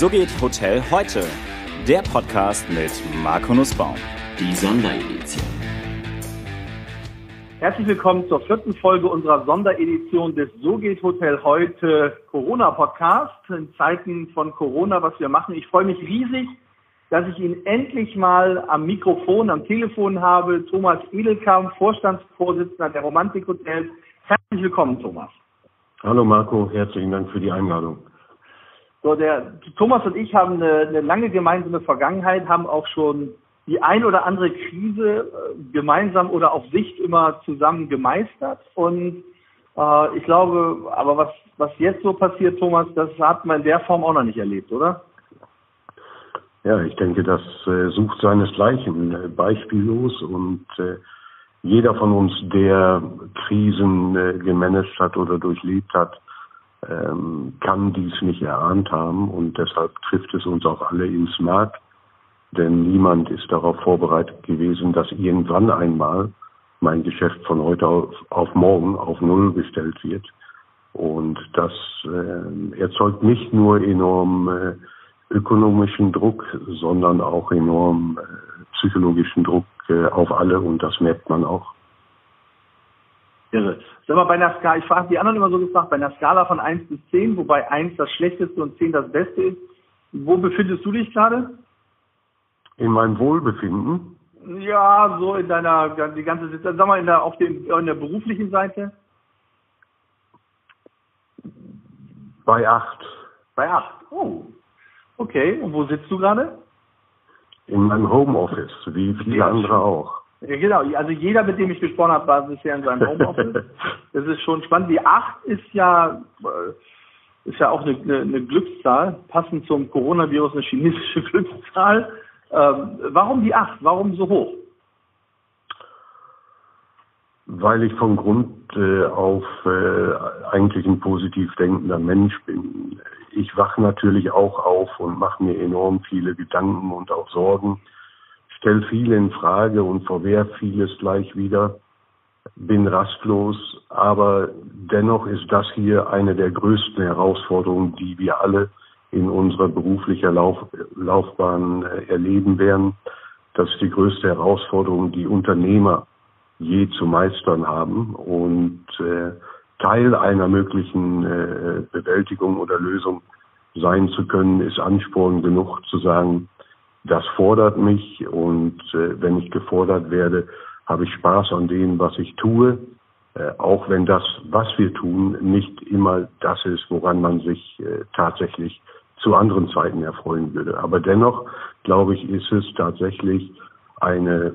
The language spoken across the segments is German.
So geht Hotel heute. Der Podcast mit Marco Nussbaum. Die Sonderedition. Herzlich willkommen zur vierten Folge unserer Sonderedition des So geht Hotel heute Corona Podcast. In Zeiten von Corona, was wir machen. Ich freue mich riesig, dass ich ihn endlich mal am Mikrofon, am Telefon habe. Thomas Edelkamp, Vorstandsvorsitzender der Romantik Hotels. Herzlich willkommen, Thomas. Hallo Marco, herzlichen Dank für die Einladung. So, der Thomas und ich haben eine, eine lange gemeinsame Vergangenheit, haben auch schon die ein oder andere Krise äh, gemeinsam oder auf Sicht immer zusammen gemeistert. Und äh, ich glaube, aber was, was jetzt so passiert, Thomas, das hat man in der Form auch noch nicht erlebt, oder? Ja, ich denke, das äh, sucht seinesgleichen, äh, beispiellos und äh, jeder von uns, der Krisen äh, gemanagt hat oder durchlebt hat, ähm, kann dies nicht erahnt haben und deshalb trifft es uns auch alle ins Mark, denn niemand ist darauf vorbereitet gewesen, dass irgendwann einmal mein Geschäft von heute auf, auf morgen auf Null gestellt wird. Und das äh, erzeugt nicht nur enorm äh, ökonomischen Druck, sondern auch enorm äh, psychologischen Druck äh, auf alle und das merkt man auch. Irre. Sag mal, bei einer Skala, ich frage die anderen immer so gefragt, bei einer Skala von 1 bis 10, wobei 1 das Schlechteste und 10 das Beste ist, wo befindest du dich gerade? In meinem Wohlbefinden? Ja, so in deiner, die ganze Situation, sag mal, in der, auf dem, in der beruflichen Seite? Bei 8. Bei 8. Oh. Okay. Und wo sitzt du gerade? In meinem Homeoffice, wie viele ja, andere auch. Ja, genau. Also jeder, mit dem ich gesprochen habe, war bisher in seinem Homeoffice. das ist schon spannend. Die 8 ist ja, äh, ist ja auch eine, eine, Glückszahl, passend zum Coronavirus eine chinesische Glückszahl. Ähm, warum die 8? Warum so hoch? Weil ich von Grund äh, auf äh, eigentlich ein positiv denkender Mensch bin. Ich wache natürlich auch auf und mache mir enorm viele Gedanken und auch Sorgen stelle viele in Frage und verwehr vieles gleich wieder, bin rastlos, aber dennoch ist das hier eine der größten Herausforderungen, die wir alle in unserer beruflichen Lauf, Laufbahn äh, erleben werden. Das ist die größte Herausforderung, die Unternehmer je zu meistern haben und äh, Teil einer möglichen äh, Bewältigung oder Lösung sein zu können, ist Ansporn genug zu sagen, das fordert mich und äh, wenn ich gefordert werde, habe ich Spaß an dem, was ich tue, äh, auch wenn das, was wir tun, nicht immer das ist, woran man sich äh, tatsächlich zu anderen Zeiten erfreuen würde. Aber dennoch, glaube ich, ist es tatsächlich eine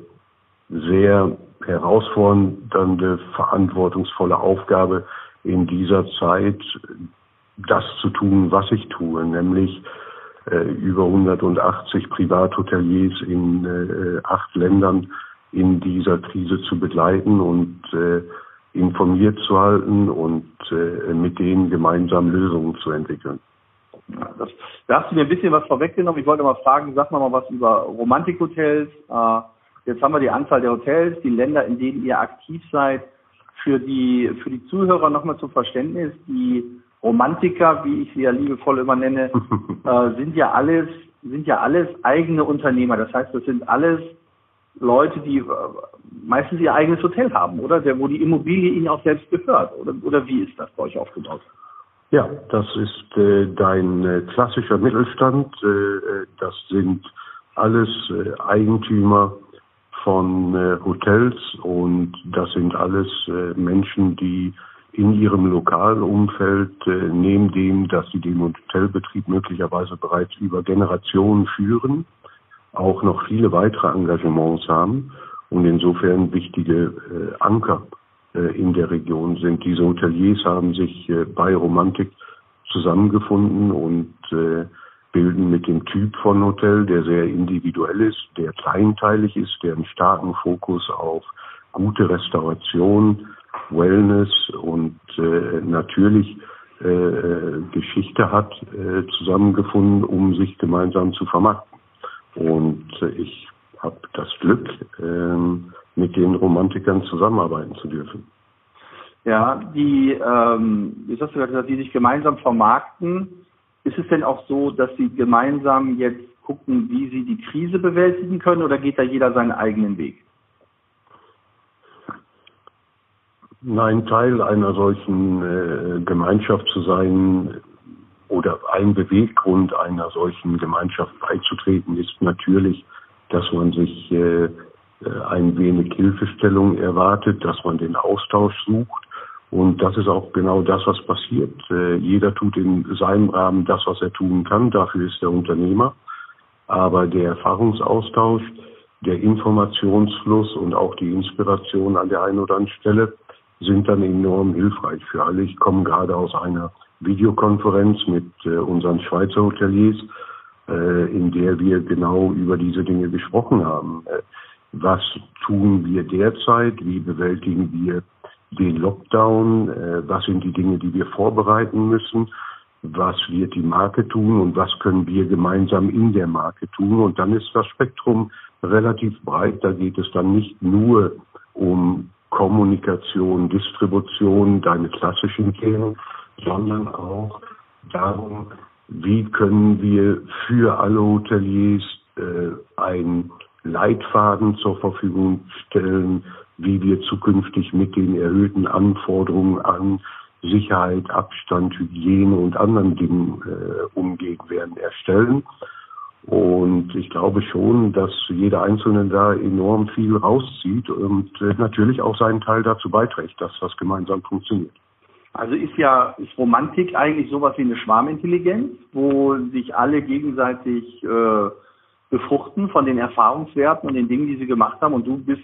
sehr herausfordernde, verantwortungsvolle Aufgabe in dieser Zeit, das zu tun, was ich tue, nämlich über 180 Privathoteliers in äh, acht Ländern in dieser Krise zu begleiten und äh, informiert zu halten und äh, mit denen gemeinsam Lösungen zu entwickeln. Das, da hast du mir ein bisschen was vorweggenommen. Ich wollte mal fragen, sag mal was über Romantikhotels. Äh, jetzt haben wir die Anzahl der Hotels, die Länder, in denen ihr aktiv seid. Für die, für die Zuhörer nochmal zum Verständnis, die Romantiker, wie ich sie ja liebevoll immer nenne, äh, sind ja alles, sind ja alles eigene Unternehmer. Das heißt, das sind alles Leute, die äh, meistens ihr eigenes Hotel haben, oder? Der, wo die Immobilie ihnen auch selbst gehört. Oder, oder wie ist das bei euch aufgebaut? Ja, das ist äh, dein äh, klassischer Mittelstand. Äh, äh das sind alles äh, Eigentümer von Hotels und das sind alles Menschen, die in ihrem Lokalumfeld, äh, neben dem, dass sie den Hotelbetrieb möglicherweise bereits über Generationen führen, auch noch viele weitere Engagements haben und insofern wichtige äh, Anker äh, in der Region sind. Diese Hoteliers haben sich äh, bei Romantik zusammengefunden und äh, bilden mit dem Typ von Hotel, der sehr individuell ist, der kleinteilig ist, der einen starken Fokus auf gute Restauration, Wellness und äh, natürlich äh, äh, Geschichte hat, äh, zusammengefunden, um sich gemeinsam zu vermarkten. Und äh, ich habe das Glück, äh, mit den Romantikern zusammenarbeiten zu dürfen. Ja, die, ähm, jetzt hast du gesagt, die sich gemeinsam vermarkten. ist es denn auch so, dass Sie gemeinsam jetzt gucken, wie Sie die Krise bewältigen können oder geht da jeder seinen eigenen Weg? Nein, Teil einer solchen äh, Gemeinschaft zu sein oder ein Beweggrund einer solchen Gemeinschaft beizutreten ist natürlich, dass man sich äh, ein wenig Hilfestellung erwartet, dass man den Austausch sucht und das ist auch genau das, was passiert. Äh, jeder tut in seinem Rahmen das, was er tun kann. Dafür ist er Unternehmer. Aber der Erfahrungsaustausch, der Informationsfluss und auch die Inspiration an der einen oder anderen Stelle sind dann enorm hilfreich für alle. Ich komme gerade aus einer Videokonferenz mit äh, unseren Schweizer Hoteliers, äh, in der wir genau über diese Dinge gesprochen haben. was tun wir derzeit? Wie bewältigen wir den Lockdown, äh, was sind die Dinge, die wir vorbereiten müssen, was wird die Marke tun und was können wir gemeinsam in der Marke tun. Und dann ist das Spektrum relativ breit. Da geht es dann nicht nur um Kommunikation, Distribution, deine klassischen Themen, sondern auch darum, wie können wir für alle Hoteliers äh, ein Leitfaden zur Verfügung stellen, wie wir zukünftig mit den erhöhten Anforderungen an Sicherheit, Abstand, Hygiene und anderen Dingen äh, umgehen werden, erstellen. Und ich glaube schon, dass jeder Einzelne da enorm viel rauszieht und äh, natürlich auch seinen Teil dazu beiträgt, dass das gemeinsam funktioniert. Also ist ja ist Romantik eigentlich sowas wie eine Schwarmintelligenz, wo sich alle gegenseitig äh, befruchten von den Erfahrungswerten und den Dingen, die sie gemacht haben. Und du bist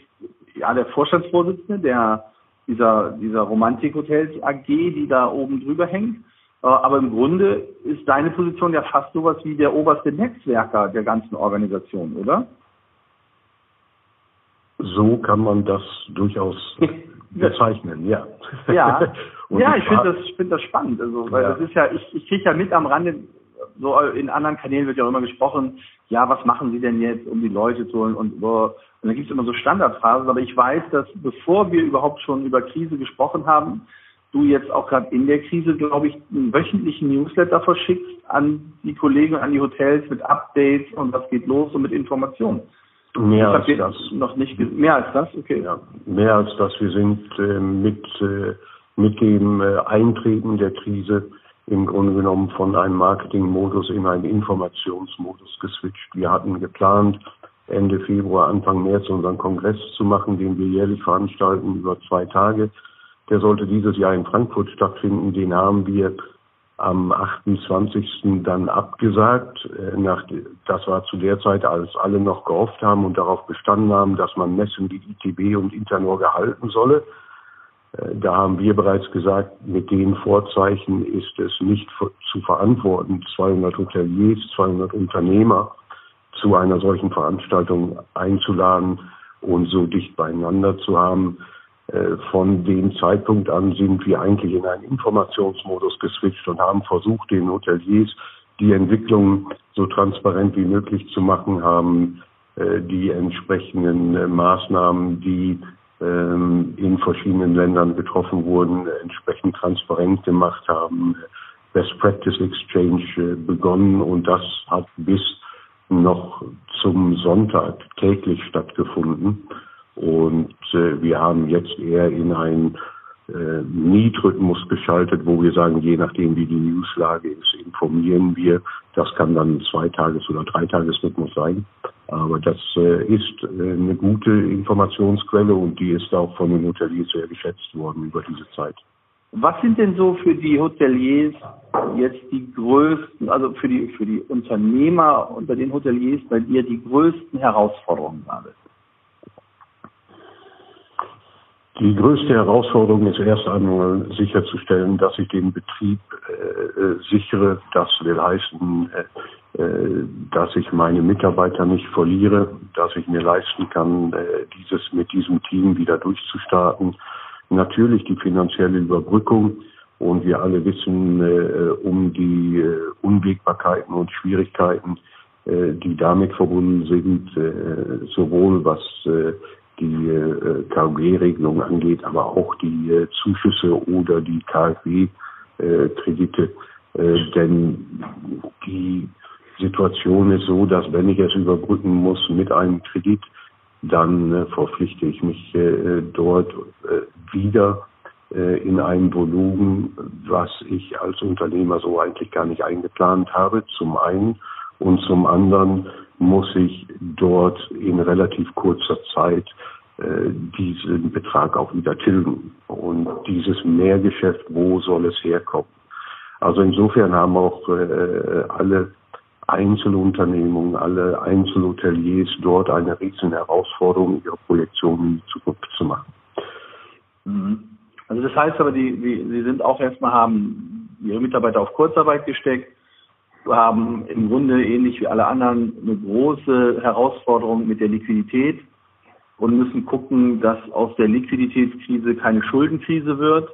ja der Vorstandsvorsitzende der dieser dieser Romantik Hotels AG, die da oben drüber hängt. Äh, aber im Grunde ist deine Position ja fast sowas wie der oberste Netzwerker der ganzen Organisation, oder? So kann man das durchaus bezeichnen, ja. Ja, ja ich finde das, ich finde das spannend. Also, weil ja. das ist ja, ich, ich kriege ja mit am Rande, so in anderen Kanälen wird ja auch immer gesprochen, ja, was machen Sie denn jetzt, um die Leute zu holen und, und da gibt es immer so Standardphrasen, aber ich weiß, dass bevor wir überhaupt schon über Krise gesprochen haben, du jetzt auch gerade in der Krise, glaube ich, einen wöchentlichen Newsletter verschickst an die Kollegen an die Hotels mit Updates und was geht los und mit Informationen. Mehr als das. Noch nicht mehr als das, okay. Ja, mehr als das. Wir sind äh, mit, äh, mit dem äh, Eintreten der Krise im Grunde genommen von einem Marketingmodus in einen Informationsmodus geswitcht. Wir hatten geplant, Ende Februar, Anfang März unseren Kongress zu machen, den wir jährlich veranstalten über zwei Tage. Der sollte dieses Jahr in Frankfurt stattfinden. Den haben wir am 28. dann abgesagt. Äh, das war zu der Zeit, als alle noch gehofft haben und darauf bestanden haben, dass man Messen wie ITB und Internor gehalten solle. Äh, da haben wir bereits gesagt, mit den Vorzeichen ist es nicht zu verantworten, 200 Hoteliers, 200 Unternehmer zu einer solchen Veranstaltung einzuladen und so dicht beieinander zu haben. Äh, von dem Zeitpunkt an sind wir eigentlich in einen Informationsmodus geswitcht und haben versucht, den Hoteliers die Entwicklung so transparent wie möglich zu machen, haben äh, die entsprechenden Maßnahmen, die ähm, in verschiedenen Ländern getroffen wurden, entsprechend transparent gemacht haben, Best Practice Exchange äh, begonnen und das hat bis noch zum Sonntag täglich stattgefunden. Und äh, wir haben jetzt eher in einen äh, Mietrhythmus geschaltet, wo wir sagen, je nachdem wie die Newslage ist, informieren wir. Das kann dann ein Zweitages- oder Dreitagesrhythmus sein. Aber das äh, ist äh, eine gute Informationsquelle und die ist auch von den Hoteliers sehr geschätzt worden über diese Zeit. Was sind denn so für die Hoteliers jetzt die größten, also für die, für die Unternehmer unter den Hoteliers bei dir die größten Herausforderungen gerade? Die größte Herausforderung ist erst einmal sicherzustellen, dass ich den Betrieb äh, äh, sichere. Das will heißen, äh, äh, dass ich meine Mitarbeiter nicht verliere, dass ich mir leisten kann, äh, dieses mit diesem Team wieder durchzustarten. Natürlich die finanzielle Überbrückung und wir alle wissen äh, um die Unwägbarkeiten und Schwierigkeiten, die damit verbunden sind, sowohl was die äh, KfW-Regelung angeht, aber auch die äh, Zuschüsse oder die KfW-Kredite, Äh, denn die Situation ist so, dass wenn ich es überbrücken muss mit einem Kredit, dann äh, verpflichte ich mich äh, dort äh, wieder äh, in ein Volumen, was ich als Unternehmer so eigentlich gar nicht eingeplant habe, zum einen. Und zum anderen muss ich dort in relativ kurzer Zeit äh, diesen Betrag auch wieder tilgen. Und dieses Mehrgeschäft, wo soll es herkommen? Also insofern haben auch äh, alle Einzelunternehmungen, alle Einzelhoteliers dort eine riesen Herausforderung, ihre Projektionen in die Zukunft zu machen. Mhm. Also das heißt aber, die, die, Sie sind auch erstmal, haben Ihre Mitarbeiter auf Kurzarbeit gesteckt, haben im Grunde ähnlich wie alle anderen eine große Herausforderung mit der Liquidität und müssen gucken, dass aus der Liquiditätskrise keine Schuldenkrise wird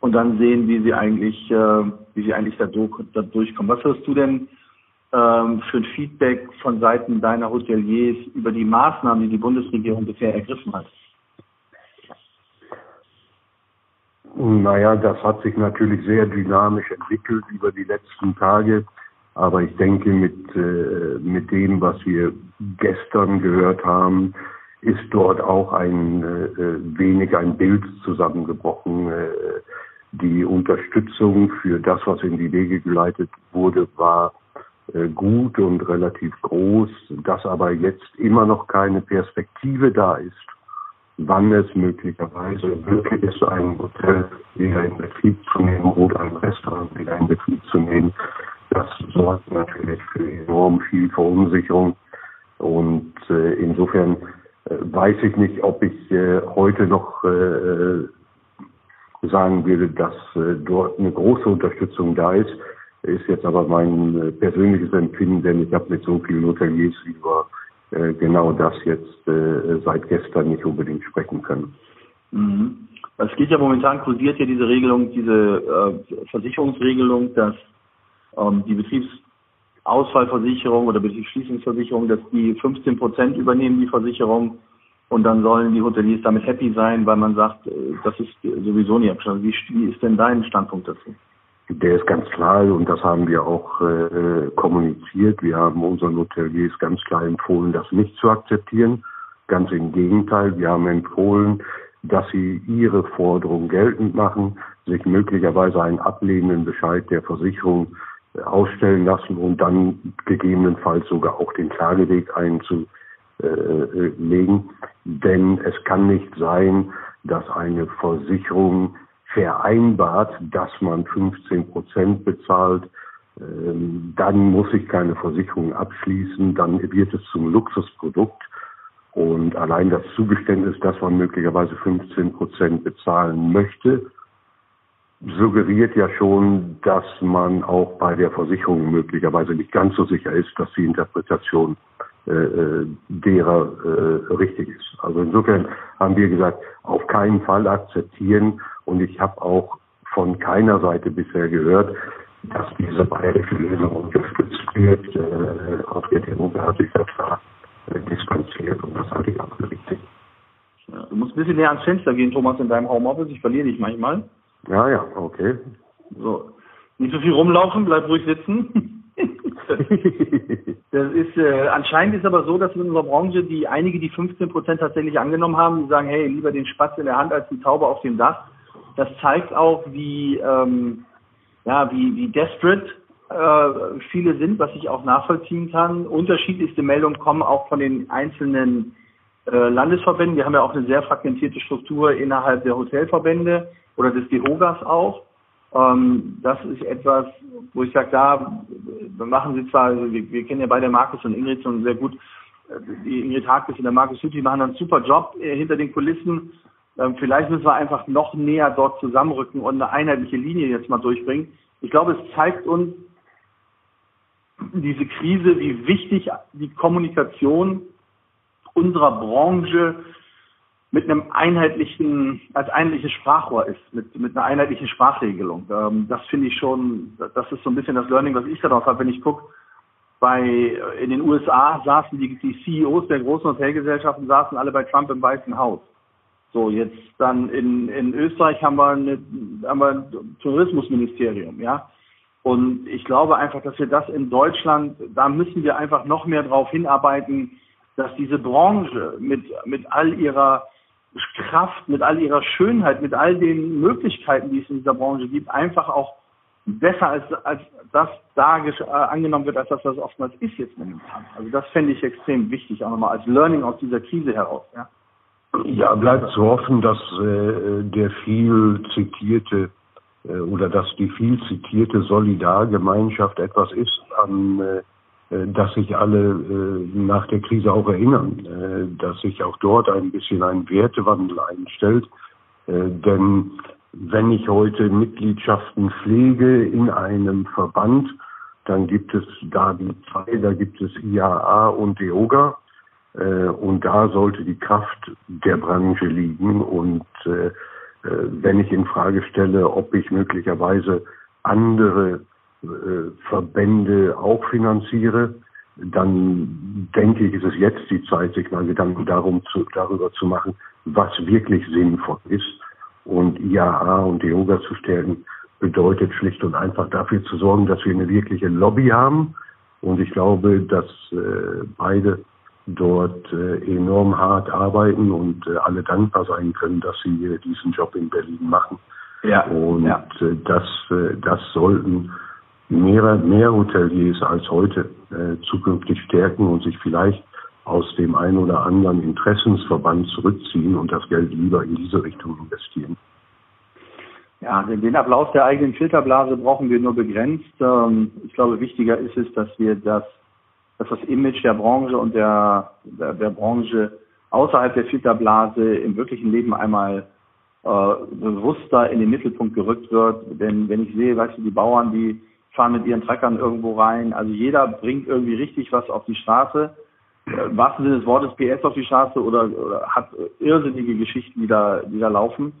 und dann sehen, wie sie eigentlich, äh, wie sie eigentlich da, durch, da durchkommen. Was hörst du denn ähm, für ein Feedback von Seiten deiner Hoteliers über die Maßnahmen, die die Bundesregierung bisher ergriffen hat? Naja, das hat sich natürlich sehr dynamisch entwickelt über die letzten Tage. Aber ich denke, mit, äh, mit dem, was wir gestern gehört haben, ist dort auch ein äh, wenig ein Bild zusammengebrochen. Äh, die Unterstützung für das, was in die Wege geleitet wurde, war äh, gut und relativ groß, dass aber jetzt immer noch keine Perspektive da ist, wann es möglicherweise möglich ist, ein Hotel wieder in Betrieb zu nehmen oder ein Restaurant wieder in Betrieb zu nehmen. Das sorgt natürlich für enorm viel Verunsicherung. Und äh, insofern äh, weiß ich nicht, ob ich äh, heute noch äh, sagen würde, dass äh, dort eine große Unterstützung da ist. Ist jetzt aber mein äh, persönliches Empfinden, denn ich habe mit so vielen Hoteliers über genau das jetzt seit gestern nicht unbedingt sprechen können. Mhm. Es geht ja momentan, kursiert ja diese Regelung, diese Versicherungsregelung, dass ähm, die Betriebsausfallversicherung oder Betriebsschließungsversicherung, dass die 15 Prozent übernehmen, die Versicherung. Und dann sollen die Hoteliers damit happy sein, weil man sagt, äh, das ist sowieso nicht abgeschlossen. Wie, wie ist denn dein Standpunkt dazu? Der ist ganz klar und das haben wir auch äh, kommuniziert. Wir haben unseren Hoteliers ganz klar empfohlen, das nicht zu akzeptieren. Ganz im Gegenteil, wir haben empfohlen, dass sie ihre Forderung geltend machen, sich möglicherweise einen ablehnenden Bescheid der Versicherung ausstellen lassen und dann gegebenenfalls sogar auch den Klageweg einzulegen. Äh, Denn es kann nicht sein, dass eine Versicherung vereinbart, dass man 15 Prozent bezahlt, ähm, dann muss ich keine Versicherung abschließen, dann wird es zum Luxusprodukt. Und allein das Zugeständnis, dass man möglicherweise 15 Prozent bezahlen möchte, suggeriert ja schon, dass man auch bei der Versicherung möglicherweise nicht ganz so sicher ist, dass die Interpretation äh, äh derer äh, richtig ist. Also insofern haben wir gesagt, auf keinen Fall akzeptieren und ich habe auch von keiner Seite bisher gehört, dass diese bayerische Lösung unterstützt wird. Äh, auch der sich davon äh, distanziert und das halte ich auch für richtig. Ja, du musst ein bisschen näher ans Fenster gehen, Thomas, in deinem Homeoffice. Ich verliere dich manchmal. Ja, ja, okay. So. Nicht so viel rumlaufen, bleib ruhig sitzen. das ist äh, anscheinend ist aber so, dass in unserer Branche die einige die 15 Prozent tatsächlich angenommen haben, die sagen, hey, lieber den Spatz in der Hand als die Taube auf dem Dach. Das zeigt auch, wie, ähm, ja, wie, wie desperate äh, viele sind, was ich auch nachvollziehen kann. Unterschiedlichste Meldungen kommen auch von den einzelnen äh, Landesverbänden. Wir haben ja auch eine sehr fragmentierte Struktur innerhalb der Hotelverbände oder des DEHOGAS auch. Ähm, das ist etwas, wo ich sage, da machen sie zwar, also wir, wir kennen ja beide Markus und Ingrid schon sehr gut, die Ingrid Harkes und der Markus Hütti machen einen super Job äh, hinter den Kulissen. Ähm, vielleicht müssen wir einfach noch näher dort zusammenrücken und eine einheitliche Linie jetzt mal durchbringen. Ich glaube, es zeigt uns diese Krise, wie wichtig die Kommunikation unserer Branche mit einem einheitlichen, als einheitliches Sprachrohr ist, mit, mit einer einheitlichen Sprachregelung. Ähm, das finde ich schon, das ist so ein bisschen das Learning, was ich daraus habe, wenn ich gucke, bei, in den USA saßen die, die CEOs der großen Hotelgesellschaften saßen alle bei Trump im Weißen Haus. So, jetzt dann in, in Österreich haben wir, eine, haben wir ein Tourismusministerium, ja. Und ich glaube einfach, dass wir das in Deutschland, da müssen wir einfach noch mehr darauf hinarbeiten, dass diese Branche mit, mit all ihrer Kraft, mit all ihrer Schönheit, mit all den Möglichkeiten, die es in dieser Branche gibt, einfach auch besser als, als das da äh, angenommen wird, als das, was oftmals ist jetzt momentan. Also das fände ich extrem wichtig, auch nochmal als Learning aus dieser Krise heraus. Ja, ja bleibt zu hoffen, dass äh, der viel zitierte äh, oder dass die viel zitierte Solidargemeinschaft etwas ist, an äh, dass sich alle äh, nach der Krise auch erinnern, äh, dass sich auch dort ein bisschen ein Wertewandel einstellt. Denn wenn ich heute Mitgliedschaften pflege in einem Verband, dann gibt es da die zwei, da gibt es IAA und DEOGA. Und da sollte die Kraft der Branche liegen. Und äh, wenn ich in Frage stelle, ob ich möglicherweise andere äh, Verbände auch finanziere, dann denke ich, ist es jetzt die Zeit, sich mal Gedanken darum zu, darüber zu machen, was wirklich sinnvoll ist. Und IAA und Yoga zu stärken, bedeutet schlicht und einfach dafür zu sorgen, dass wir eine wirkliche Lobby haben. Und ich glaube, dass äh, beide dort äh, enorm hart arbeiten und äh, alle dankbar sein können, dass sie äh, diesen Job in Berlin machen. Ja, und ja. Äh, das, äh, das sollten mehr, mehr Hoteliers als heute äh, zukünftig stärken und sich vielleicht aus dem einen oder anderen Interessensverband zurückziehen und das Geld lieber in diese Richtung investieren. Ja, den Applaus der eigenen Filterblase brauchen wir nur begrenzt. Ähm, ich glaube, wichtiger ist es, dass wir das dass das Image der Branche und der, der, der Branche außerhalb der Filterblase im wirklichen Leben einmal äh, bewusster in den Mittelpunkt gerückt wird. Denn wenn ich sehe, weißt du, die Bauern, die fahren mit ihren Treckern irgendwo rein, also jeder bringt irgendwie richtig was auf die Straße, im wahrsten Sinne des Wortes PS auf die Straße oder, oder hat irrsinnige Geschichten, die da, die da laufen.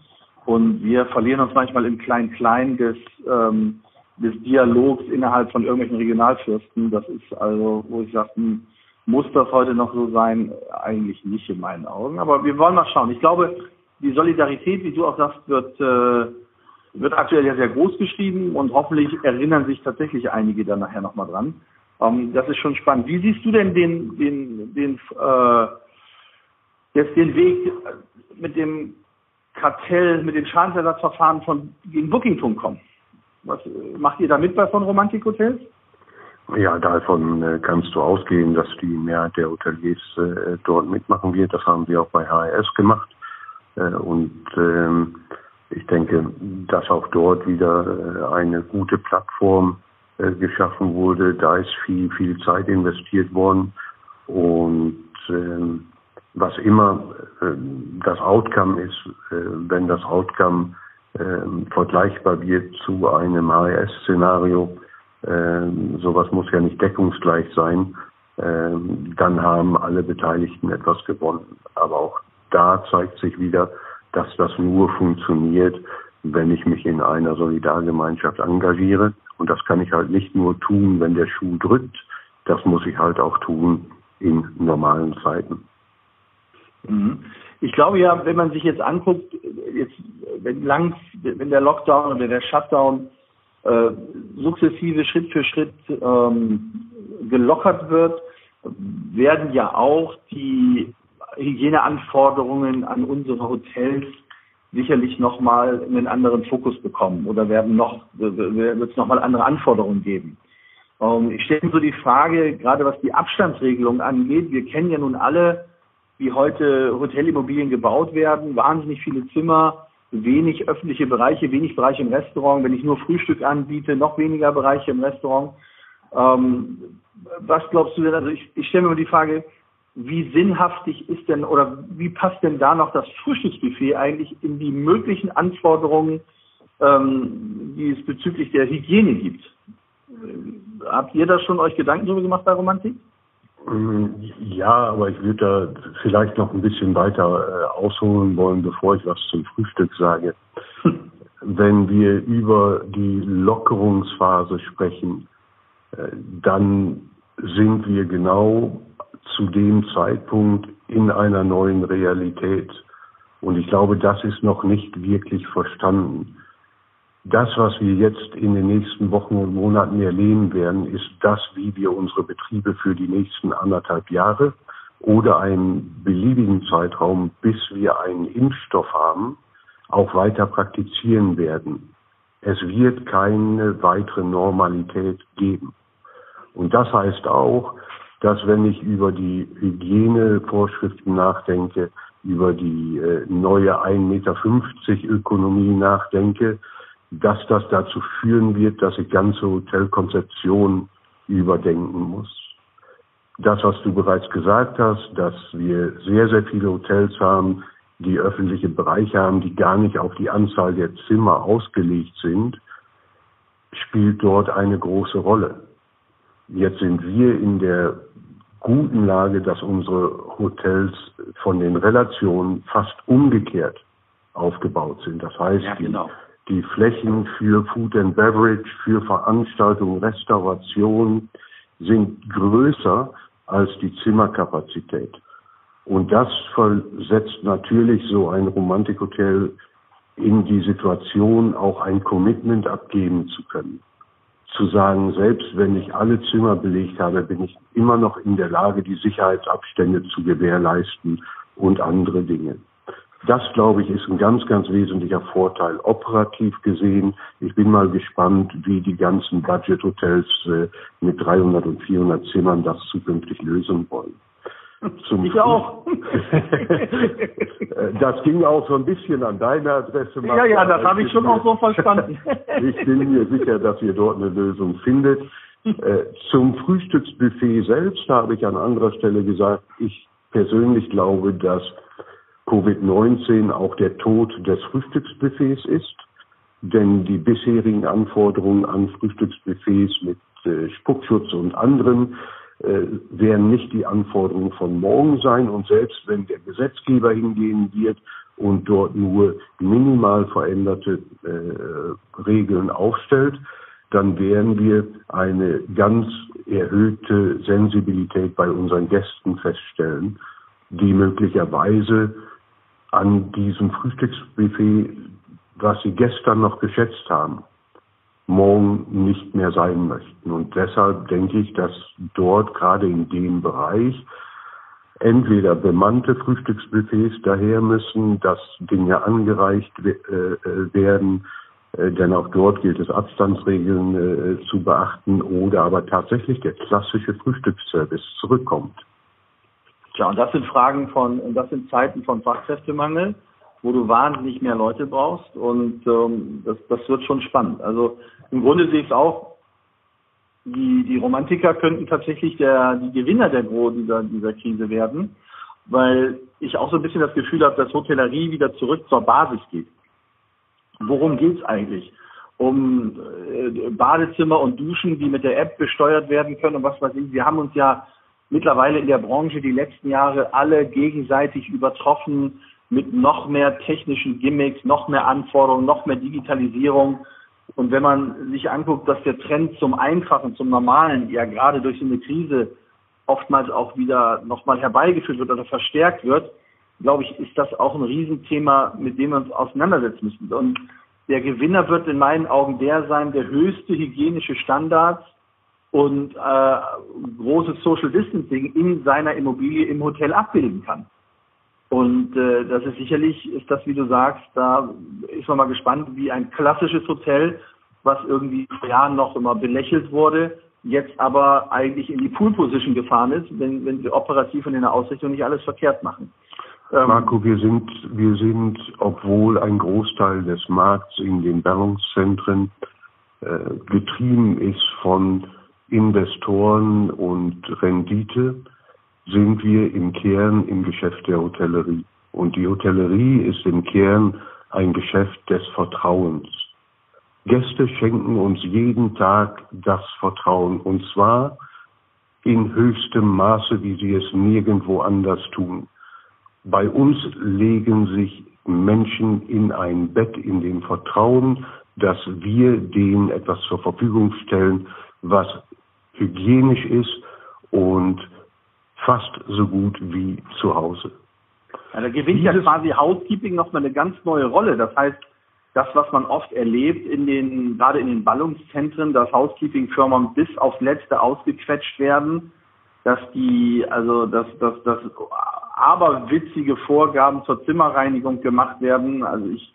Und wir verlieren uns manchmal im Klein-Klein des ähm, des Dialogs innerhalb von irgendwelchen Regionalfürsten. Das ist also, wo ich sage, hm, muss das heute noch so sein? Eigentlich nicht in meinen Augen. Aber wir wollen mal schauen. Ich glaube, die Solidarität, wie du auch sagst, wird, äh, wird aktuell ja sehr groß geschrieben und hoffentlich erinnern sich tatsächlich einige dann nachher nochmal dran. Ähm, das ist schon spannend. Wie siehst du denn den, den, den, äh, jetzt den Weg mit dem Kartell, mit dem Schadensersatzverfahren von gegen Booking.com? Was macht ihr da mit bei von Romantik Hotels? Ja, davon äh, kannst du ausgehen, dass die Mehrheit der Hoteliers äh, dort mitmachen wird. Das haben wir auch bei HRS gemacht. Äh, und ähm, ich denke, dass auch dort wieder äh, eine gute Plattform äh, geschaffen wurde. Da ist viel, viel Zeit investiert worden. Und ähm, was immer äh, das Outcome ist, wenn das Outcome ähm, vergleichbar wird zu einem HRS-Szenario. Ähm, sowas muss ja nicht deckungsgleich sein. Dann haben alle Beteiligten etwas gewonnen. Aber auch da zeigt sich wieder, dass das nur funktioniert, wenn ich mich in einer Solidargemeinschaft engagiere. Und das kann ich halt nicht nur tun, wenn der Schuh drückt. Das muss ich halt auch tun in normalen Zeiten. Mhm. Ich glaube ja, wenn man sich jetzt anguckt, jetzt, wenn lang, wenn der Lockdown oder der Shutdown äh, sukzessive Schritt für Schritt ähm, gelockert wird, werden ja auch die Hygieneanforderungen an unsere Hotels sicherlich nochmal einen anderen Fokus bekommen oder werden noch, wird es nochmal andere Anforderungen geben. Ähm, ich stelle mir so die Frage, gerade was die Abstandsregelung angeht, wir kennen ja nun alle wie heute Hotelimmobilien gebaut werden, wahnsinnig viele Zimmer, wenig öffentliche Bereiche, wenig Bereiche im Restaurant. Wenn ich nur Frühstück anbiete, noch weniger Bereiche im Restaurant. Ähm, was glaubst du denn? Also ich, ich stelle mir die Frage, wie sinnhaftig ist denn oder wie passt denn da noch das Frühstücksbuffet eigentlich in die möglichen Anforderungen, ähm, die es bezüglich der Hygiene gibt? Habt ihr da schon euch Gedanken darüber gemacht bei Romantik? Mm, ja, aber ich würde da vielleicht noch ein bisschen weiter äh, ausholen wollen, bevor ich was zum Frühstück sage. Wenn wir über die Lockerungsphase sprechen, äh, dann sind wir genau zu dem Zeitpunkt in einer neuen Realität. Und ich glaube, das ist noch nicht wirklich verstanden. Das, was wir jetzt in den nächsten Wochen und Monaten erleben werden, ist das, wie wir unsere Betriebe für die nächsten anderthalb Jahre oder einen beliebigen Zeitraum, bis wir einen Impfstoff haben, auch weiter praktizieren werden. Es wird keine weitere Normalität geben. Und das heißt auch, dass wenn ich über die Hygienevorschriften nachdenke, über die äh, neue 1,50 Meter Ökonomie nachdenke, dass das dazu führen wird, dass ich ganze Hotelkonzeption überdenken muss. Das, was du bereits gesagt hast, dass wir sehr, sehr viele Hotels haben, die öffentliche Bereiche haben, die gar nicht auf die Anzahl der Zimmer ausgelegt sind, spielt dort eine große Rolle. Jetzt sind wir in der guten Lage, dass unsere Hotels von den Relationen fast umgekehrt aufgebaut sind. Das heißt, ja, genau. die, die Flächen für Food and Beverage, für Veranstaltungen, Restauration sind größer als die Zimmerkapazität. Und das versetzt natürlich so ein Romantikhotel in die Situation, auch ein Commitment abgeben zu können. Zu sagen, selbst wenn ich alle Zimmer belegt habe, bin ich immer noch in der Lage, die Sicherheitsabstände zu gewährleisten und andere Dinge. Das, glaube ich, ist ein ganz, ganz wesentlicher Vorteil operativ gesehen. Ich bin mal gespannt, wie die ganzen Budget-Hotels äh, mit 300 und 400 Zimmern das zukünftig lösen wollen. Zum ich auch. das ging auch so ein bisschen an deine Adresse. Ja, ja, das habe ich schon auch so verstanden. ich bin mir sicher, dass ihr dort eine Lösung findet. Äh, zum Frühstücksbuffet selbst habe ich an anderer Stelle gesagt, ich persönlich glaube, dass Covid-19 auch der Tod des Frühstücksbuffets ist. Denn die bisherigen Anforderungen an Frühstücksbuffets mit äh, Spuckschutz und anderen werden nicht die Anforderungen von morgen sein. Und selbst wenn der Gesetzgeber hingehen wird und dort nur minimal veränderte äh, Regeln aufstellt, dann werden wir eine ganz erhöhte Sensibilität bei unseren Gästen feststellen, die möglicherweise an diesem Frühstücksbuffet, was sie gestern noch geschätzt haben, morgen nicht mehr sein möchten. Und deshalb denke ich, dass dort gerade in dem Bereich entweder bemannte Frühstücksbuffets daher müssen, dass Dinge angereicht äh, äh, werden, äh, denn auch dort gilt es Abstandsregeln zu beachten oder aber tatsächlich der klassische Frühstücksservice zurückkommt. Tja, und das sind Fragen von, und das sind Zeiten von Fachkräftemangel wo du wahnsinnig mehr Leute brauchst und ähm, das, das wird schon spannend. Also im Grunde sehe ich es auch, die, die Romantiker könnten tatsächlich der, die Gewinner der dieser, dieser Krise werden, weil ich auch so ein bisschen das Gefühl habe, dass Hotellerie wieder zurück zur Basis geht. Worum geht's eigentlich? Um äh, Badezimmer und Duschen, die mit der App besteuert werden können und was weiß ich. Wir haben uns ja mittlerweile in der Branche die letzten Jahre alle gegenseitig übertroffen mit noch mehr technischen Gimmicks, noch mehr Anforderungen, noch mehr Digitalisierung. Und wenn man sich anguckt, dass der Trend zum Einfachen, zum Normalen ja gerade durch eine Krise oftmals auch wieder nochmal herbeigeführt wird oder verstärkt wird, glaube ich, ist das auch ein Riesenthema, mit dem wir uns auseinandersetzen müssen. Und der Gewinner wird in meinen Augen der sein, der höchste hygienische Standards und äh, großes Social Distancing in seiner Immobilie im Hotel abbilden kann. Und äh, das ist sicherlich, ist das, wie du sagst, da ist man mal gespannt, wie ein klassisches Hotel, was irgendwie vor Jahren noch immer belächelt wurde, jetzt aber eigentlich in die Pool-Position gefahren ist, wenn, wenn wir operativ und in der Ausrichtung nicht alles verkehrt machen. Ähm, Marco, wir sind, wir sind, obwohl ein Großteil des Markts in den Ballungszentren äh, getrieben ist von Investoren und Rendite, sind wir im Kern im Geschäft der Hotellerie. Und die Hotellerie ist im Kern ein Geschäft des Vertrauens. Gäste schenken uns jeden Tag das Vertrauen und zwar in höchstem Maße, wie sie es nirgendwo anders tun. Bei uns legen sich Menschen in ein Bett in dem Vertrauen, dass wir denen etwas zur Verfügung stellen, was hygienisch ist und fast so gut wie zu Hause. Ja, da gewinnt Dieses ja quasi Housekeeping nochmal eine ganz neue Rolle. Das heißt, das, was man oft erlebt in den, gerade in den Ballungszentren, dass Housekeeping-Firmen bis aufs Letzte ausgequetscht werden, dass die, also, dass, dass, dass aberwitzige Vorgaben zur Zimmerreinigung gemacht werden. Also ich,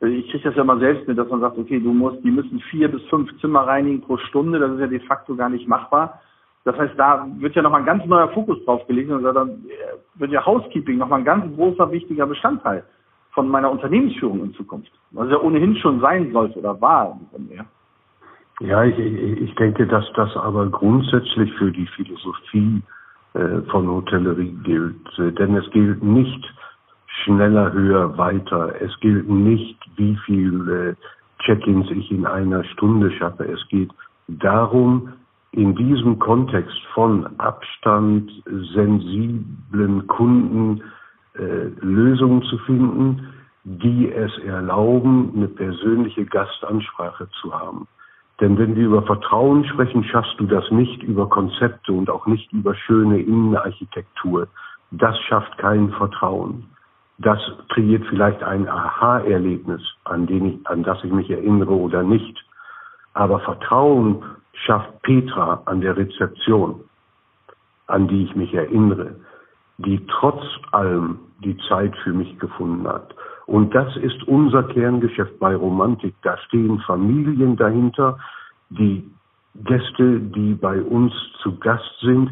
ich kriege das ja mal selbst mit, dass man sagt, okay, du musst, die müssen vier bis fünf Zimmer reinigen pro Stunde, das ist ja de facto gar nicht machbar. Das heißt, da wird ja nochmal ein ganz neuer Fokus drauf gelegt und dann wird ja Housekeeping nochmal ein ganz großer, wichtiger Bestandteil von meiner Unternehmensführung in Zukunft. Was ja ohnehin schon sein sollte oder war. Ja, ich, ich denke, dass das aber grundsätzlich für die Philosophie äh, von Hotellerie gilt. Äh, denn es gilt nicht schneller, höher, weiter. Es gilt nicht, wie viele äh, Check-ins ich in einer Stunde schaffe. Es geht darum, in diesem Kontext von Abstand, sensiblen Kunden äh, Lösungen zu finden, die es erlauben, eine persönliche Gastansprache zu haben. Denn wenn wir über Vertrauen sprechen, schaffst du das nicht über Konzepte und auch nicht über schöne Innenarchitektur. Das schafft kein Vertrauen. Das kreiert vielleicht ein Aha-Erlebnis, an, den ich, an das ich mich erinnere oder nicht. Aber Vertrauen schafft Petra an der Rezeption, an die ich mich erinnere, die trotz allem die Zeit für mich gefunden hat. Und das ist unser Kerngeschäft bei Romantik. Da stehen Familien dahinter. Die Gäste, die bei uns zu Gast sind,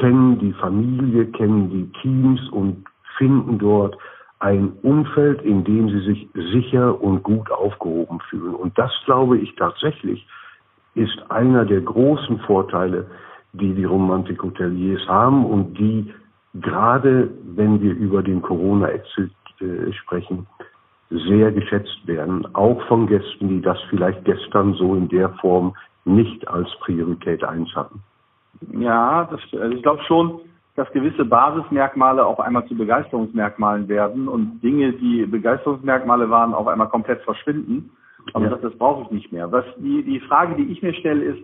kennen die Familie, kennen die Teams und finden dort ein Umfeld, in dem sie sich sicher und gut aufgehoben fühlen. Und das glaube ich tatsächlich ist einer der großen Vorteile, die die Romantik-Hoteliers haben und die gerade, wenn wir über den Corona-Exit äh, sprechen, sehr geschätzt werden, auch von Gästen, die das vielleicht gestern so in der Form nicht als Priorität eins hatten. Ja, das, also ich glaube schon, dass gewisse Basismerkmale auf einmal zu Begeisterungsmerkmalen werden und Dinge, die Begeisterungsmerkmale waren, auf einmal komplett verschwinden. Aber ja. das, das brauche ich nicht mehr. Was die, die Frage, die ich mir stelle, ist,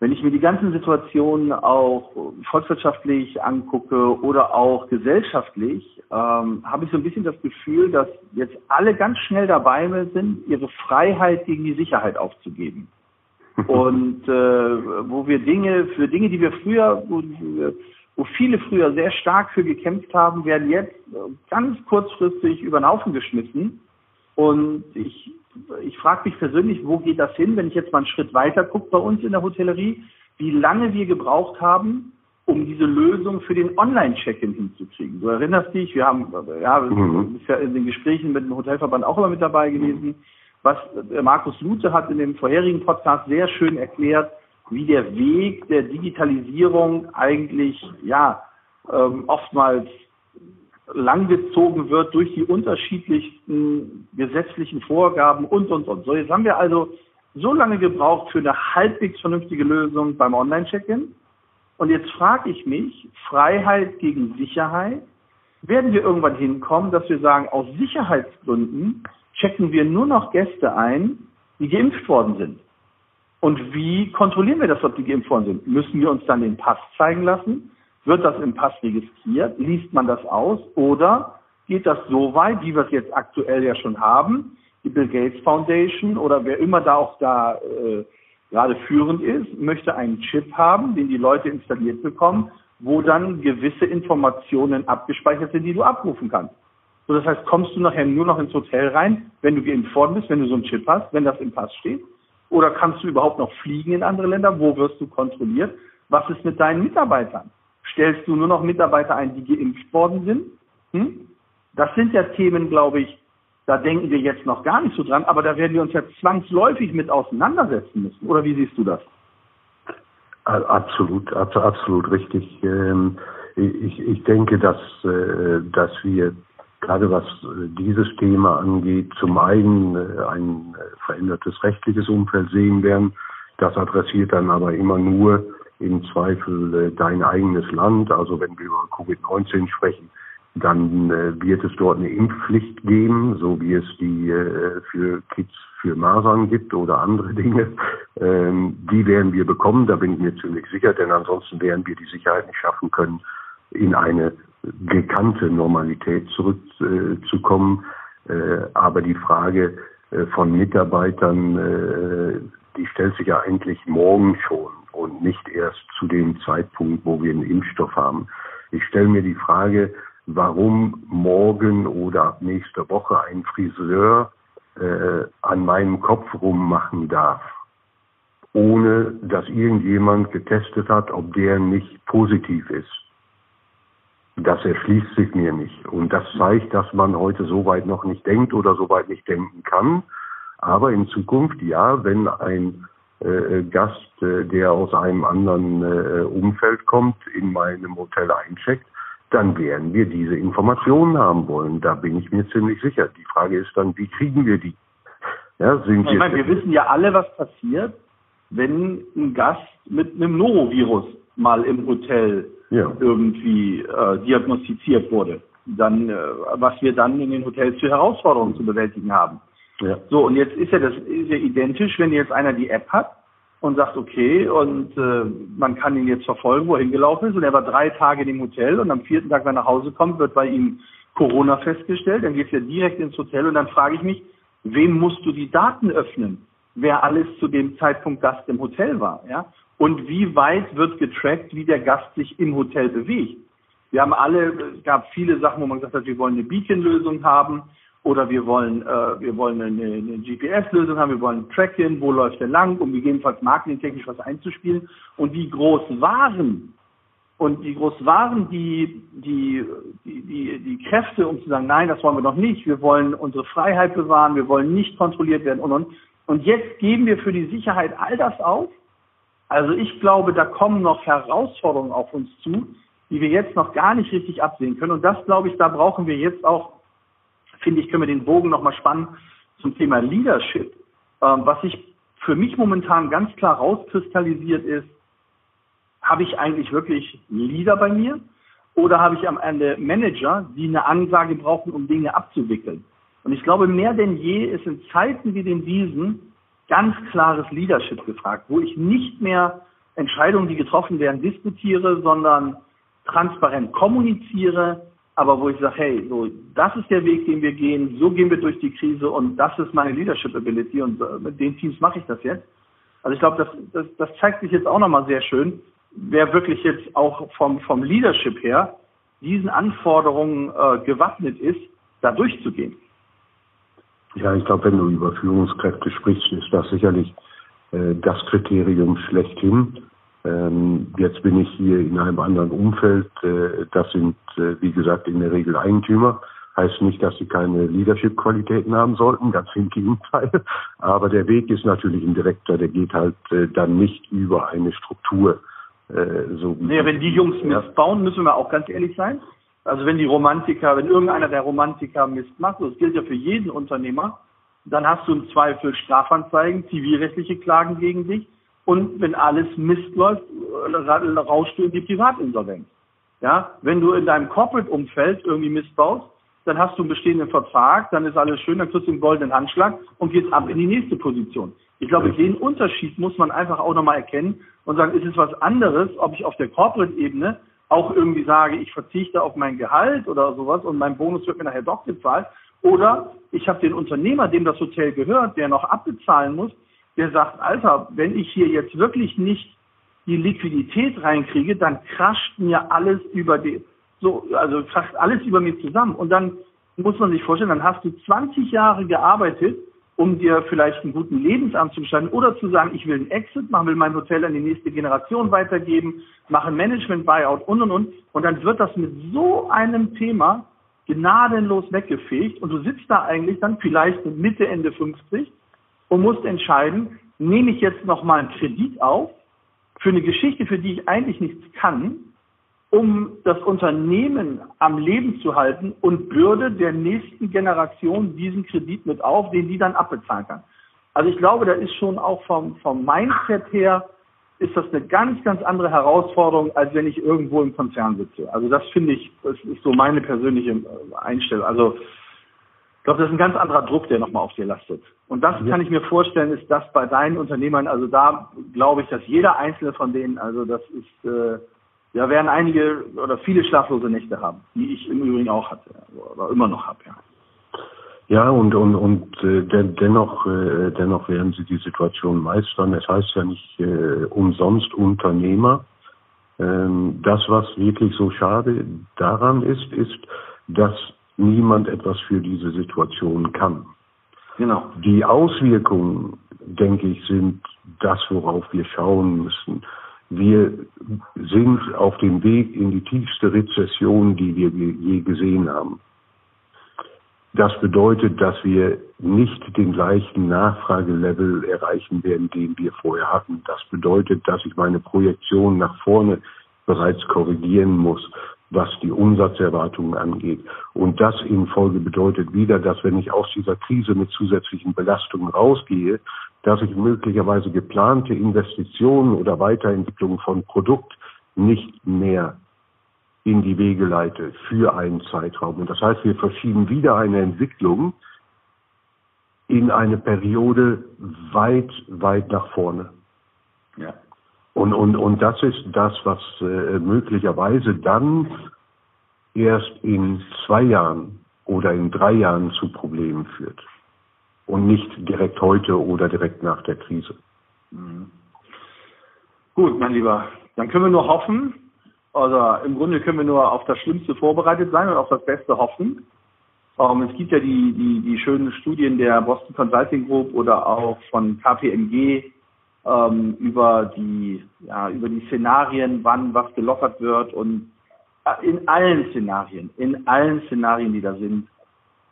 wenn ich mir die ganzen Situationen auch volkswirtschaftlich angucke oder auch gesellschaftlich, ähm, habe ich so ein bisschen das Gefühl, dass jetzt alle ganz schnell dabei sind, ihre Freiheit gegen die Sicherheit aufzugeben. Und äh, wo wir Dinge, für Dinge, die wir früher, wo, wo viele früher sehr stark für gekämpft haben, werden jetzt ganz kurzfristig über den Haufen geschmissen. Und ich ich frage mich persönlich, wo geht das hin, wenn ich jetzt mal einen Schritt weiter gucke bei uns in der Hotellerie, wie lange wir gebraucht haben, um diese Lösung für den Online-Check-in hinzukriegen. Du erinnerst dich, wir haben, ja, mhm. bist ja in den Gesprächen mit dem Hotelverband auch immer mit dabei gewesen, was Markus Lute hat in dem vorherigen Podcast sehr schön erklärt, wie der Weg der Digitalisierung eigentlich, ja, ähm, oftmals langgezogen wird durch die unterschiedlichsten gesetzlichen Vorgaben und, und, und. So, jetzt haben wir also so lange gebraucht für eine halbwegs vernünftige Lösung beim Online-Check-In. Und jetzt frage ich mich, Freiheit gegen Sicherheit, werden wir irgendwann hinkommen, dass wir sagen, aus Sicherheitsgründen checken wir nur noch Gäste ein, die geimpft worden sind. Und wie kontrollieren wir das, ob die geimpft worden sind? Müssen wir uns dann den Pass zeigen lassen? Wird das im Pass registriert? Liest man das aus? Oder geht das so weit, wie wir es jetzt aktuell ja schon haben? Die Bill Gates Foundation oder wer immer da auch da äh, gerade führend ist, möchte einen Chip haben, den die Leute installiert bekommen, wo dann gewisse Informationen abgespeichert sind, die du abrufen kannst. So, das heißt, kommst du nachher nur noch ins Hotel rein, wenn du geimpft worden bist, wenn du so einen Chip hast, wenn das im Pass steht? Oder kannst du überhaupt noch fliegen in andere Länder? Wo wirst du kontrolliert? Was ist mit deinen Mitarbeitern? Stellst du nur noch Mitarbeiter ein, die geimpft worden sind. Hm? Das sind ja Themen, glaube ich, da denken wir jetzt noch gar nicht so dran, aber da werden wir uns ja zwangsläufig mit auseinandersetzen müssen. Oder wie siehst du das? Absolut, absolut richtig. Ähm, ich, ich denke, dass, äh, dass wir gerade was äh, dieses Thema angeht, zum einen äh, ein verändertes rechtliches Umfeld sehen werden. Das adressiert dann aber immer nur im Zweifel äh, dein eigenes Land. Also wenn wir über Covid-19 sprechen, dann äh, wird es dort eine Impfpflicht geben, so wie es die äh, für Kids für Masern gibt oder andere Dinge. Ähm, die werden wir bekommen, da bin ich mir ziemlich sicher, denn ansonsten werden wir die Sicherheit nicht schaffen können, in eine gekannte Normalität zurückzukommen. Aber die Frage von Mitarbeitern, die stellt sich ja eigentlich morgen schon und nicht erst zu dem Zeitpunkt, wo wir einen Impfstoff haben. Ich stelle mir die Frage, warum morgen oder ab nächster Woche ein Friseur äh, an meinem Kopf rummachen darf, ohne dass irgendjemand getestet hat, ob der nicht positiv ist. Das erschließt sich mir nicht. Und das zeigt, dass man heute so weit noch nicht denkt oder so weit nicht denken kann. Aber in Zukunft, ja, wenn ein äh, Gast, äh, der aus einem anderen äh, Umfeld kommt, in meinem Hotel eincheckt, dann werden wir diese Informationen haben wollen. Da bin ich mir ziemlich sicher. Die Frage ist dann, wie kriegen wir die? Ja, sind ich meine, wir wissen ja alle, was passiert, wenn ein Gast mit einem Norovirus mal im Hotel ja. irgendwie äh, diagnostiziert wurde. Dann, äh, was wir dann in den Hotels für Herausforderungen zu bewältigen haben. So, und jetzt ist ja das ist ja identisch, wenn jetzt einer die App hat und sagt, okay, und äh, man kann ihn jetzt verfolgen, wo er hingelaufen ist. Und er war drei Tage in dem Hotel und am vierten Tag, wenn er nach Hause kommt, wird bei ihm Corona festgestellt. Dann geht er direkt ins Hotel und dann frage ich mich, wem musst du die Daten öffnen? Wer alles zu dem Zeitpunkt Gast im Hotel war, ja? Und wie weit wird getrackt, wie der Gast sich im Hotel bewegt? Wir haben alle, es gab viele Sachen, wo man gesagt hat, wir wollen eine Beacon-Lösung haben oder wir wollen, äh, wir wollen eine, eine GPS-Lösung haben, wir wollen Tracken, wo läuft er lang, um gegebenenfalls marketingtechnisch was einzuspielen. Und wie groß waren und wie groß waren die, die, die, die, die Kräfte, um zu sagen, nein, das wollen wir doch nicht, wir wollen unsere Freiheit bewahren, wir wollen nicht kontrolliert werden und und. Und jetzt geben wir für die Sicherheit all das auf. Also ich glaube, da kommen noch Herausforderungen auf uns zu, die wir jetzt noch gar nicht richtig absehen können. Und das, glaube ich, da brauchen wir jetzt auch finde ich, können wir den Bogen nochmal spannen zum Thema Leadership. Ähm, was sich für mich momentan ganz klar rauskristallisiert ist, habe ich eigentlich wirklich Leader bei mir oder habe ich am Ende Manager, die eine Ansage brauchen, um Dinge abzuwickeln? Und ich glaube, mehr denn je ist in Zeiten wie den diesen ganz klares Leadership gefragt, wo ich nicht mehr Entscheidungen, die getroffen werden, diskutiere, sondern transparent kommuniziere, aber wo ich sage, hey, so, das ist der Weg, den wir gehen, so gehen wir durch die Krise und das ist meine Leadership Ability und äh, mit den Teams mache ich das jetzt. Also ich glaube, das, das, das zeigt sich jetzt auch nochmal sehr schön, wer wirklich jetzt auch vom, vom Leadership her diesen Anforderungen äh, gewappnet ist, da durchzugehen. Ja, ich glaube, wenn du über Führungskräfte sprichst, ist das sicherlich äh, das Kriterium schlechthin. Ähm, jetzt bin ich hier in einem anderen Umfeld. Äh, das sind, äh, wie gesagt, in der Regel Eigentümer. Heißt nicht, dass sie keine Leadership-Qualitäten haben sollten, ganz im Gegenteil. Aber der Weg ist natürlich ein direkter, der geht halt äh, dann nicht über eine Struktur. Äh, so nee, wenn die Jungs ja. Mist bauen, müssen wir auch ganz ehrlich sein. Also wenn die Romantiker, wenn irgendeiner der Romantiker Mist macht, das gilt ja für jeden Unternehmer, dann hast du im Zweifel Strafanzeigen, zivilrechtliche Klagen gegen dich und wenn alles Mist läuft, rauschst du in die Privatinsolvenz. Ja, wenn du in deinem Corporate-Umfeld irgendwie Mist baust, dann hast du einen bestehenden Vertrag, dann ist alles schön, dann kriegst du einen goldenen Handschlag und gehst ab in die nächste Position. Ich glaube, den Unterschied muss man einfach auch nochmal erkennen und sagen, ist es was anderes, ob ich auf der Corporate-Ebene auch irgendwie sage, ich verzichte auf mein Gehalt oder sowas und mein Bonus wird mir nachher doch gezahlt. Oder ich habe den Unternehmer, dem das Hotel gehört, der noch abbezahlen muss, der sagt, Alter, wenn ich hier jetzt wirklich nicht die Liquidität reinkriege, dann crasht mir alles über die, so, also crasht alles über mir zusammen. Und dann muss man sich vorstellen, dann hast du 20 Jahre gearbeitet, um dir vielleicht einen guten Lebensamt zu gestalten oder zu sagen, ich will einen Exit machen, will mein Hotel an die nächste Generation weitergeben, mache Management-Buyout und und und. Und dann wird das mit so einem Thema gnadenlos weggefegt und du sitzt da eigentlich dann vielleicht mit Mitte, Ende 50 und musst entscheiden, nehme ich jetzt nochmal einen Kredit auf für eine Geschichte, für die ich eigentlich nichts kann, um das Unternehmen am Leben zu halten und bürde der nächsten Generation diesen Kredit mit auf, den die dann abbezahlen kann. Also ich glaube, da ist schon auch vom, vom Mindset her, ist das eine ganz, ganz andere Herausforderung, als wenn ich irgendwo im Konzern sitze. Also das finde ich, das ist so meine persönliche Einstellung. Also glaube, das ist ein ganz anderer Druck, der nochmal auf dir lastet. Und das ja. kann ich mir vorstellen, ist das bei deinen Unternehmern, also da glaube ich, dass jeder einzelne von denen, also das ist, äh, ja, werden einige oder viele schlaflose Nächte haben, die ich im Übrigen auch hatte oder immer noch habe, ja. Ja, und, und, und äh, dennoch, äh, dennoch werden sie die Situation meistern. Es heißt ja nicht äh, umsonst Unternehmer. Ähm, das, was wirklich so schade daran ist, ist, dass niemand etwas für diese Situation kann. Genau. Die Auswirkungen, denke ich, sind das, worauf wir schauen müssen. Wir sind auf dem Weg in die tiefste Rezession, die wir je gesehen haben. Das bedeutet, dass wir nicht den gleichen Nachfragelevel erreichen werden, den wir vorher hatten. Das bedeutet, dass ich meine Projektion nach vorne bereits korrigieren muss, was die Umsatzerwartungen angeht. Und das in Folge bedeutet wieder, dass wenn ich aus dieser Krise mit zusätzlichen Belastungen rausgehe, dass ich möglicherweise geplante Investitionen oder Weiterentwicklung von Produkt nicht mehr in die Wege leite für einen Zeitraum. Und das heißt, wir verschieben wieder eine Entwicklung in eine Periode weit, weit nach vorne. Ja. Und, und, und das ist das, was äh, möglicherweise dann erst in zwei Jahren oder in drei Jahren zu Problemen führt. Und nicht direkt heute oder direkt nach der Krise. Mhm. Gut, mein Lieber, dann können wir nur hoffen, also im Grunde können wir nur auf das Schlimmste vorbereitet sein und auf das Beste hoffen. Ähm, es gibt ja die, die, die schönen Studien der Boston Consulting Group oder auch von KPMG ähm, über die ja, über die Szenarien, wann was gelockert wird und äh, in allen Szenarien, in allen Szenarien, die da sind,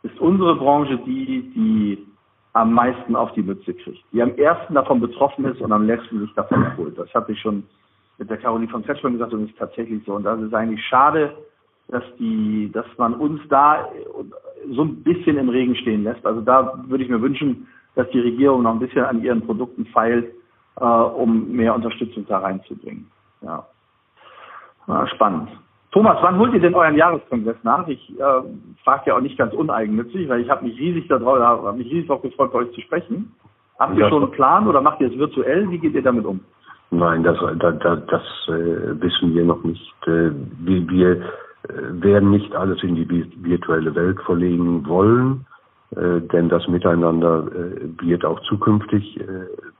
ist unsere Branche die, die am meisten auf die Mütze kriegt, die am ersten davon betroffen ist und am letzten sich davon erholt. Das hatte ich schon mit der Caroline von Kretschmann gesagt und ist tatsächlich so. Und das ist eigentlich schade, dass die, dass man uns da so ein bisschen im Regen stehen lässt. Also da würde ich mir wünschen, dass die Regierung noch ein bisschen an ihren Produkten feilt, äh, um mehr Unterstützung da reinzubringen. Ja. ja. Spannend. Thomas, wann holt ihr denn euren Jahreskongress nach? Ich äh, frage ja auch nicht ganz uneigennützig, weil ich habe mich riesig darauf, habe mich riesig darauf gefreut, bei euch zu sprechen. Habt ihr schon einen Plan oder macht ihr es virtuell? Wie geht ihr damit um? Nein, das, das, das äh, wissen wir noch nicht. Äh, wir, wir äh, werden nicht alles in die virtuelle Welt verlegen wollen, äh, denn das Miteinander äh, wird auch zukünftig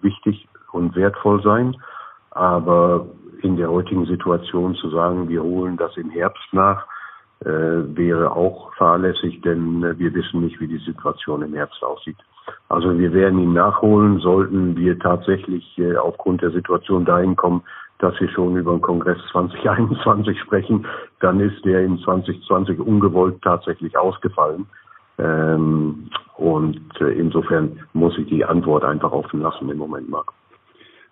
wichtig und wertvoll sein. Aber in der heutigen Situation zu sagen, wir holen das im Herbst nach, äh, wäre auch fahrlässig, denn äh, wir wissen nicht, wie die Situation im Herbst aussieht. Also wir werden ihn nachholen, sollten wir tatsächlich äh, aufgrund der Situation dahin kommen, dass wir schon über den Kongress 2021 sprechen, dann ist der in 2020 ungewollt tatsächlich ausgefallen. Ähm, und äh, insofern muss ich die Antwort einfach offen lassen im Moment, Marc.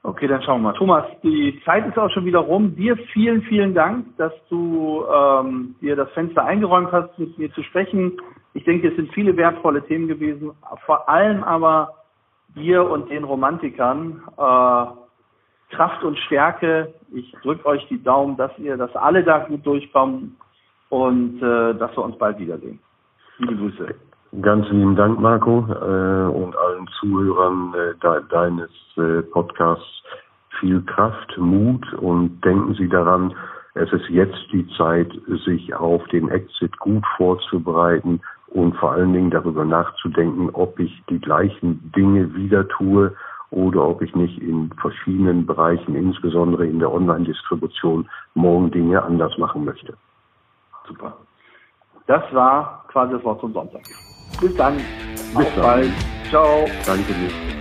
Okay, dann schauen wir mal. Thomas, die Zeit ist auch schon wieder rum. Dir vielen, vielen Dank, dass du ähm, dir das Fenster eingeräumt hast, mit mir zu sprechen. Ich denke, es sind viele wertvolle Themen gewesen, vor allem aber dir und den Romantikern äh, Kraft und Stärke. Ich drücke euch die Daumen, dass ihr, dass alle da gut durchkommen und äh, dass wir uns bald wiedersehen. Liebe Grüße. Ganz lieben Dank, Marco, äh, und allen Zuhörern äh, de deines äh, Podcasts viel Kraft, Mut und denken Sie daran, es ist jetzt die Zeit, sich auf den Exit gut vorzubereiten und vor allen Dingen darüber nachzudenken, ob ich die gleichen Dinge wieder tue oder ob ich nicht in verschiedenen Bereichen, insbesondere in der Online-Distribution, morgen Dinge anders machen möchte. Super. Das war quasi das Wort zum Sonntag. Bis dann. Bis Auf dann. bald. Ciao. Danke dir.